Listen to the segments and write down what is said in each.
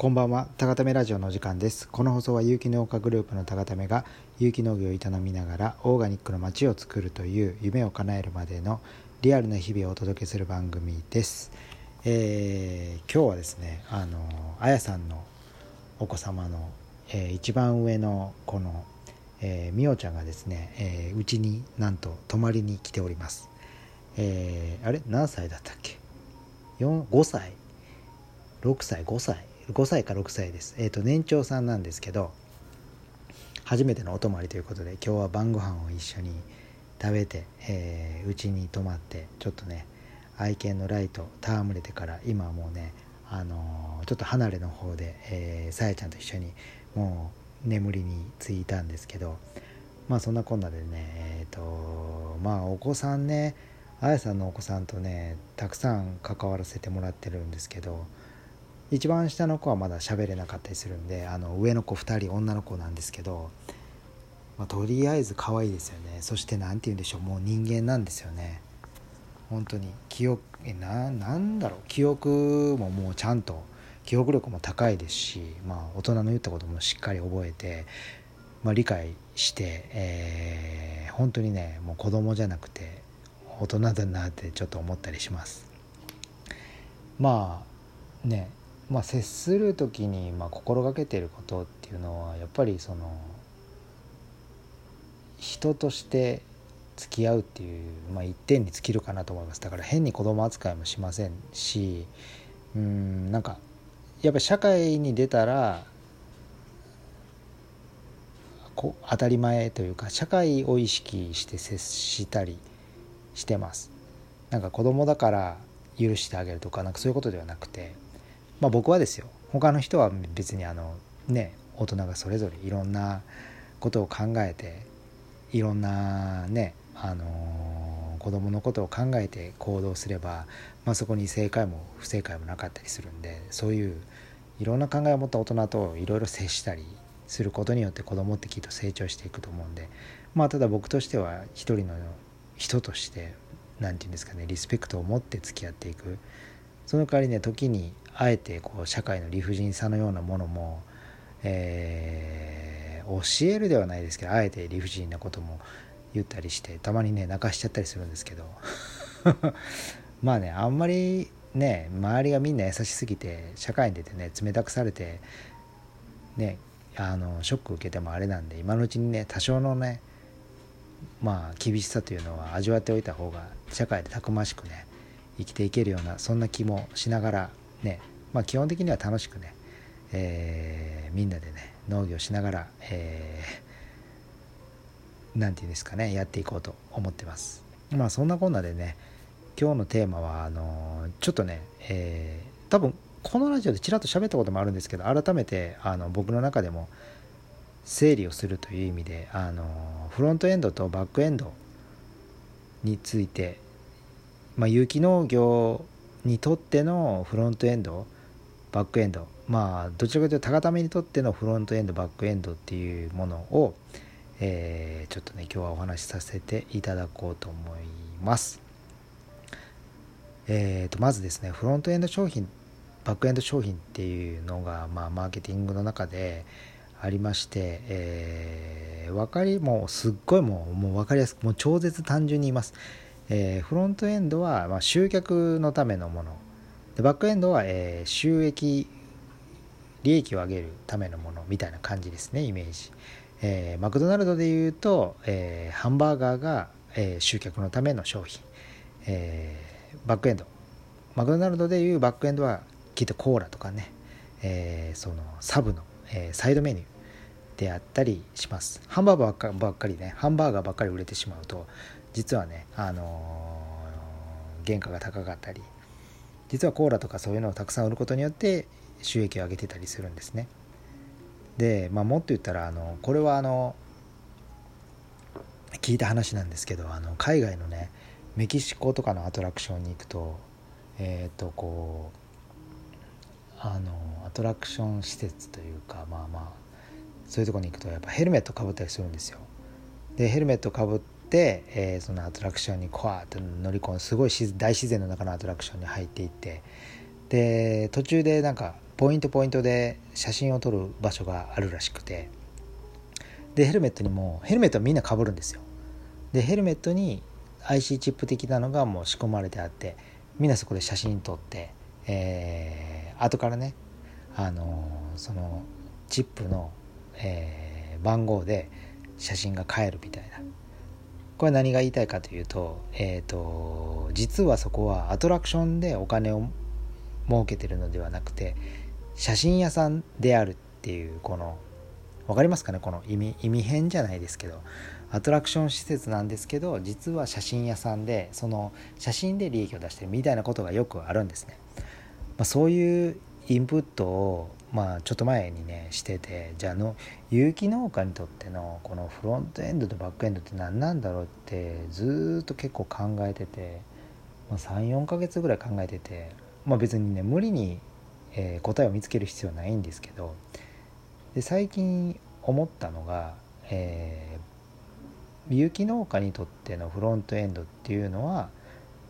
こんばんは、たがためラジオの時間です。この放送は有機農家グループのたがためが有機農業を営みながらオーガニックの街を作るという夢を叶えるまでのリアルな日々をお届けする番組です。えー、今日はですね、あのあやさんのお子様の、えー、一番上のこの、えー、みおちゃんがですね、う、ち、になんと泊まりに来ております。えー、あれ？何歳だったっけ ?5 歳 ?6 歳 ?5 歳？5歳か6歳です、えーと、年長さんなんですけど初めてのお泊まりということで今日は晩ご飯を一緒に食べてうち、えー、に泊まってちょっとね愛犬のライト戯れてから今もうねあのー、ちょっと離れの方で、えー、さやちゃんと一緒にもう眠りについたんですけどまあそんなこんなでねえっ、ー、とまあお子さんねあやさんのお子さんとねたくさん関わらせてもらってるんですけど一番下の子はまだ喋れなかったりするんであの上の子2人女の子なんですけど、まあ、とりあえず可愛いですよね。そして何て言うんでしょうもう人間なんですよね。本当に記憶ななんだろう記憶ももうちゃんと記憶力も高いですし、まあ、大人の言ったこともしっかり覚えて、まあ、理解して、えー、本当にねもう子供じゃなくて大人だなってちょっと思ったりします。まあねまあ、接する時にまあ心がけてることっていうのはやっぱりその人として付き合うっていう、まあ、一点に尽きるかなと思います。だから変に子供扱いもしませんしうんなんかやっぱり社会に出たらこ当たり前というか社会を意識して接したりしてます。なんか子供だから許してあげるとかなんかそういうことではなくてまあ、僕はですよ。他の人は別にあのね大人がそれぞれいろんなことを考えていろんなねあの、子供のことを考えて行動すれば、まあ、そこに正解も不正解もなかったりするんでそういういろんな考えを持った大人といろいろ接したりすることによって子供ってきっと成長していくと思うんでまあただ僕としては一人の人として何て言うんですかねリスペクトを持って付き合っていく。その代わりね時にあえてこう社会の理不尽さのようなものも、えー、教えるではないですけどあえて理不尽なことも言ったりしてたまにね泣かしちゃったりするんですけど。まあねあんまりね周りがみんな優しすぎて社会に出てね冷たくされてねあのショック受けてもあれなんで今のうちにね多少のねまあ厳しさというのは味わっておいた方が社会でたくましくね生きていけるようなそんな気もしながらねまあ基本的には楽しくね、えー、みんなでね農業しながら、えー、なんていうんですかねやっていこうと思ってます。まあそんなこんなでね今日のテーマはあのちょっとね、えー、多分このラジオでちらっと喋ったこともあるんですけど改めてあの僕の中でも整理をするという意味であのフロントエンドとバックエンドについて、まあ、有機農業にとってのフロントエンドバックエンドまあどちらかというと高ためにとってのフロントエンドバックエンドっていうものを、えー、ちょっとね今日はお話しさせていただこうと思います。えーと、まずですねフロントエンド商品バックエンド商品っていうのが、まあ、マーケティングの中でありまして、えー、分かりもうすっごいもうもう分かりやすくもう超絶単純に言います。えー、フロントエンドは、まあ、集客のためのものでバックエンドは、えー、収益利益を上げるためのものみたいな感じですねイメージ、えー、マクドナルドでいうと、えー、ハンバーガーが、え、集客のための商品、え、バックエンド。マクドナルドでいうバックエンドはきっとコーラとかね、え、そのサブの、え、サイドメニューであったりします。ハンバーガーばっかりね。ハンバーガーばっかり売れてしまうと実はね、あの、原価が高かったり実はコーラとかそういうのをたくさん売ることによって収益を上げてたりするんですね。で、まあ、もっと言ったらあのこれはあの聞いた話なんですけどあの海外のねメキシコとかのアトラクションに行くとえっ、ー、とこうあのアトラクション施設というかまあまあそういうとこに行くとやっぱヘルメットかぶったりするんですよ。でヘルメットかぶっ、えー、そのアトラクションにコアッと乗り込んすごい大自然の中のアトラクションに入っていってで途中でなんかポイントポイントで写真を撮る場所があるらしくてでヘルメットにもヘルメットはみんなかぶるんですよ。でヘルメットに IC チップ的なのがもう仕込まれてあってみんなそこで写真撮って、えー、後からねあのそのチップの、えー、番号で写真が買えるみたいな。これ何が言いたいかというと,、えーと、実はそこはアトラクションでお金を儲けてるのではなくて写真屋さんであるっていうこの分かりますかね？この意味意味変じゃないですけどアトラクション施設なんですけど実は写真屋さんでその写真で利益を出してるみたいなことがよくあるんですね。まあ、そういうインプットをまあちょっと前にねしててじゃあの有機農家にとってのこのフロントエンドとバックエンドって何なんだろうってずっと結構考えてて、まあ、34ヶ月ぐらい考えててまあ別にね無理に、えー、答えを見つける必要はないんですけどで最近思ったのが、えー、有機農家にとってのフロントエンドっていうのは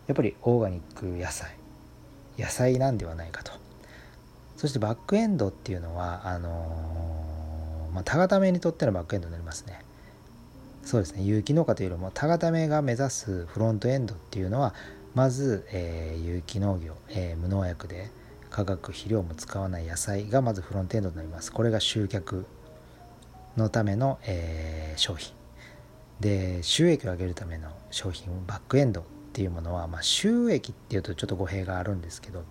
やっぱりオーガニック野菜。野菜なんではないかと。そしてバックエンドっていうのはあのー、まあ、タガタメにとってのバックエンドになりますね。そうですね。有機農家というよりもタガタメが目指すフロントエンドっていうのはまず、えー、有機農業、えー、無農薬で化学肥料も使わない野菜がまずフロントエンドになります。これが集客のための、えー、商品。で収益を上げるための商品バックエンドっていうものは、まあ、収益っていうとちょっと語弊があるんですけど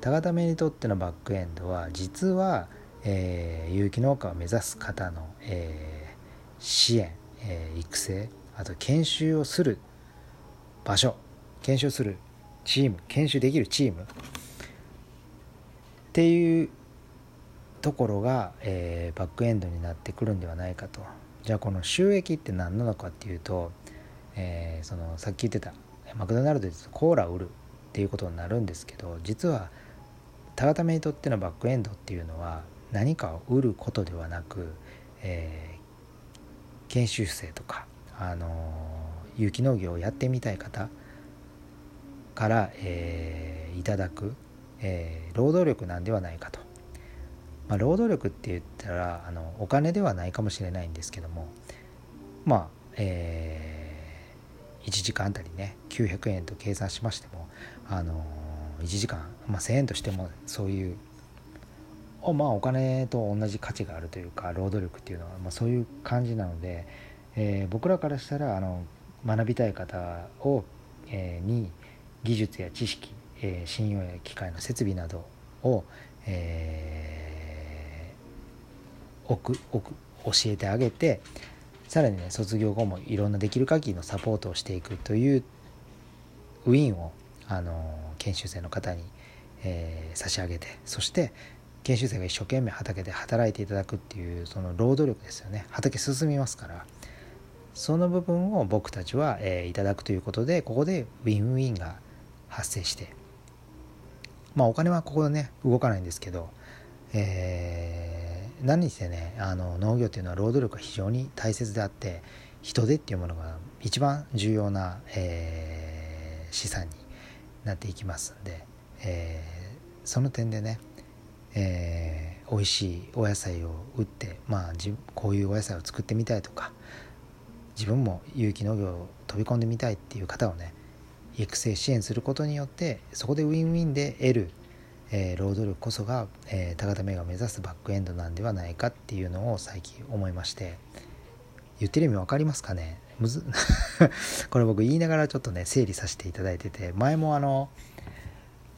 高田目にとってのバックエンドは実は、えー、有機農家を目指す方の、えー、支援、えー、育成あと研修をする場所研修するチーム研修できるチームっていうところが、えー、バックエンドになってくるんではないかと。じゃあこの収益って何なのかっていうと、えー、そのさっき言ってたマクドナルドでコーラを売るっていうことになるんですけど実はタガタメにとってのバックエンドっていうのは何かを売ることではなく、えー、研修生とか、あの、有機農業をやってみたい方から、えー、いただくえー、労働力なんではないかと、まあ、労働力って言ったらあのお金ではないかもしれないんですけどもまあえー、1時間あたりね900円と計算しましてもあの1時間、まあ、1000円としてもそういうまあお金と同じ価値があるというか労働力っていうのは、まあ、そういう感じなので、えー、僕らからしたらあの学びたい方を、えー、に技術や知識えー、信用や機械の設備などを、えー、くく教えてあげてさらにね卒業後もいろんなできる限りのサポートをしていくというウィンをあの研修生の方に、えー、差し上げてそして研修生が一生懸命畑で働いていただくっていうその労働力ですよね。畑進みますからその部分を僕たちは、えー、いただくということでここでウィンウィンが発生してまあお金はここでね動かないんですけど、えー、何にしてねあの農業っていうのは労働力が非常に大切であって人手っていうものが一番重要な、えー、資産になっていきますんで、えー、その点でね、えー、美味しいお野菜を売ってまあこういうお野菜を作ってみたいとか自分も有機農業を飛び込んでみたいっていう方をね育成支援することによってそこでウィンウィンで得る、えー、労働力こそが、えー、高田目が目指すバックエンドなんではないかっていうのを最近思いまして言ってる意味分かりますかね？むず これ僕言いながらちょっとね整理させていただいてて前もあの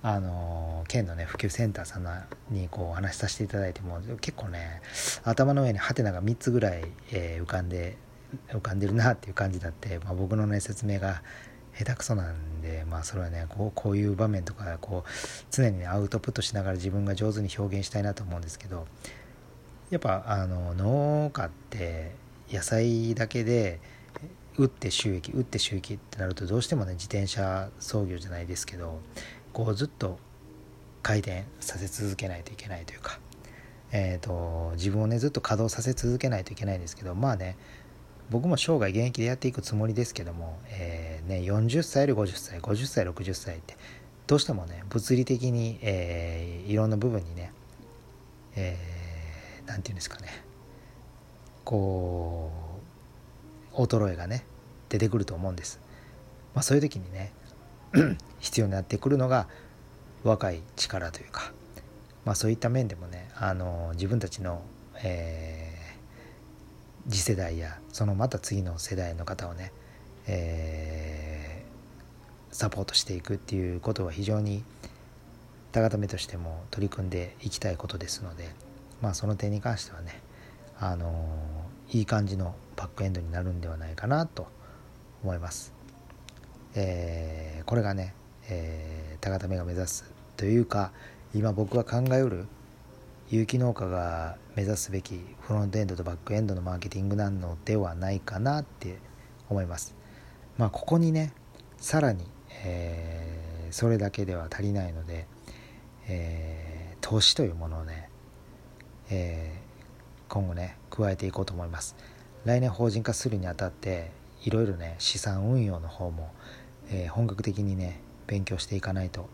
あの県のね普及センターさんにこうお話しさせていただいても結構ね頭の上にハテナが3つぐらい、えー、浮かんで浮かんでるなっていう感じだって、まあ、僕のね説明が下手くそなんでまあそれはねこうこういう場面とかこう常に、ね、アウトプットしながら自分が上手に表現したいなと思うんですけどやっぱあの農家って野菜だけで打って収益打って収益ってなるとどうしてもね自転車操業じゃないですけどこうずっと回転させ続けないといけないというか、えーと自分をねずっと稼働させ続けないといけないんですけどまあね僕も生涯現役でやっていくつもりですけども、えー、ね、40歳より50歳50歳60歳ってどうしてもね物理的に、えー、いろんな部分にねえー、て言うんですかねこう衰えがね出てくると思うんです。まあ、そういう時にね 必要になってくるのが若い力というか、まあ、そういった面でもねあの自分たちの、えー、次世代やそのまた次の世代の方をね、えー、サポートしていくっていうことは非常に高ためとしても取り組んでいきたいことですので、まあ、その点に関してはねあのいい感じのバックエンドになるんではないかなと思います。えー、これがね、えー、高ためが目指すというか今僕が考えうる有機農家が目指すべきフロントエンドとバックエンドのマーケティングなのではないかなって思います。まあここにねさらに、えー、それだけでは足りないので、えー、投資というものをね、えー、今後ね加えていこうと思います。来年法人化するにあたっていろいろね資産運用の方も、えー、本格的にね勉強していかないと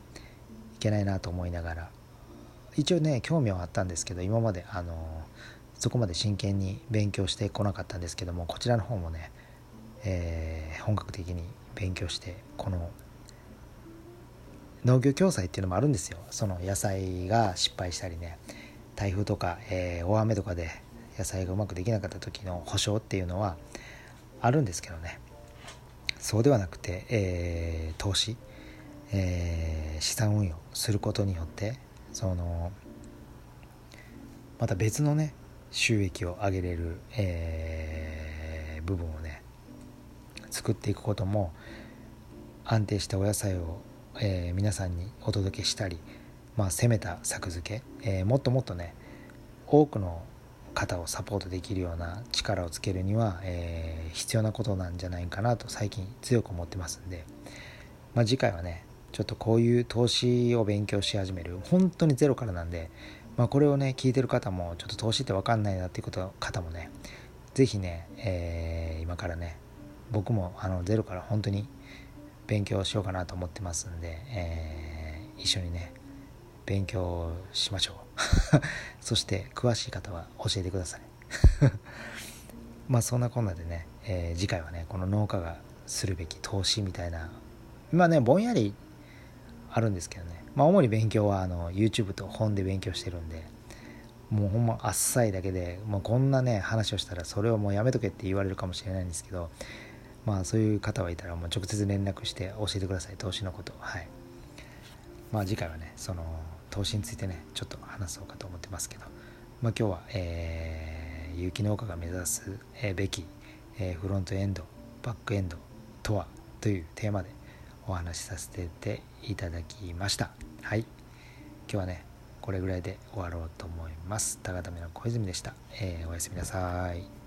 いけないなと思いながら。一応ね興味はあったんですけど今まであのそこまで真剣に勉強してこなかったんですけどもこちらの方もね、えー、本格的に勉強してこの農業共済っていうのもあるんですよ。その野菜が失敗したりね台風とか、えー、大雨とかで野菜がうまくできなかった時の保証っていうのはあるんですけどね。そうではなくて、えー、投資、えー、資産運用することによってそのまた別のね収益を上げれる、えー、部分をね作っていくことも安定したお野菜を、えー、皆さんにお届けしたり、まあ、攻めた作付け、えー、もっともっとね多くの方をサポートできるような力をつけるには、えー、必要なことなんじゃないかなと最近強く思ってますんで、まあ、次回はねちょっとこういう投資を勉強し始める。本当にゼロからなんで、まあ、これをね聞いてる方もちょっと投資って分かんないなっていうこと方もね是非ね、えー、今からね僕もあのゼロから本当に勉強しようかなと思ってますんで、えー、一緒にね勉強しましょう。そして詳しい方は教えてください。まあそんなこんなでね、えー、次回はねこの農家がするべき投資みたいなまあねぼんやりあるんですけどね。まあ主に勉強はあの YouTube と本で勉強してるんでもうほんまあっさいだけでもうこんなね話をしたらそれをもうやめとけって言われるかもしれないんですけどまあそういう方はいたらもう直接連絡して教えてください投資のこと。はい。まあ次回はねその投資についてねちょっと話そうかと思ってますけど、まあ、今日は、えー、有機農家が目指すべき、えー、フロントエンドバックエンドとはというテーマでお話しさせていただきました。はい。今日はねこれぐらいで終わろうと思います。高田目の小泉でした、えー、おやすみなさい。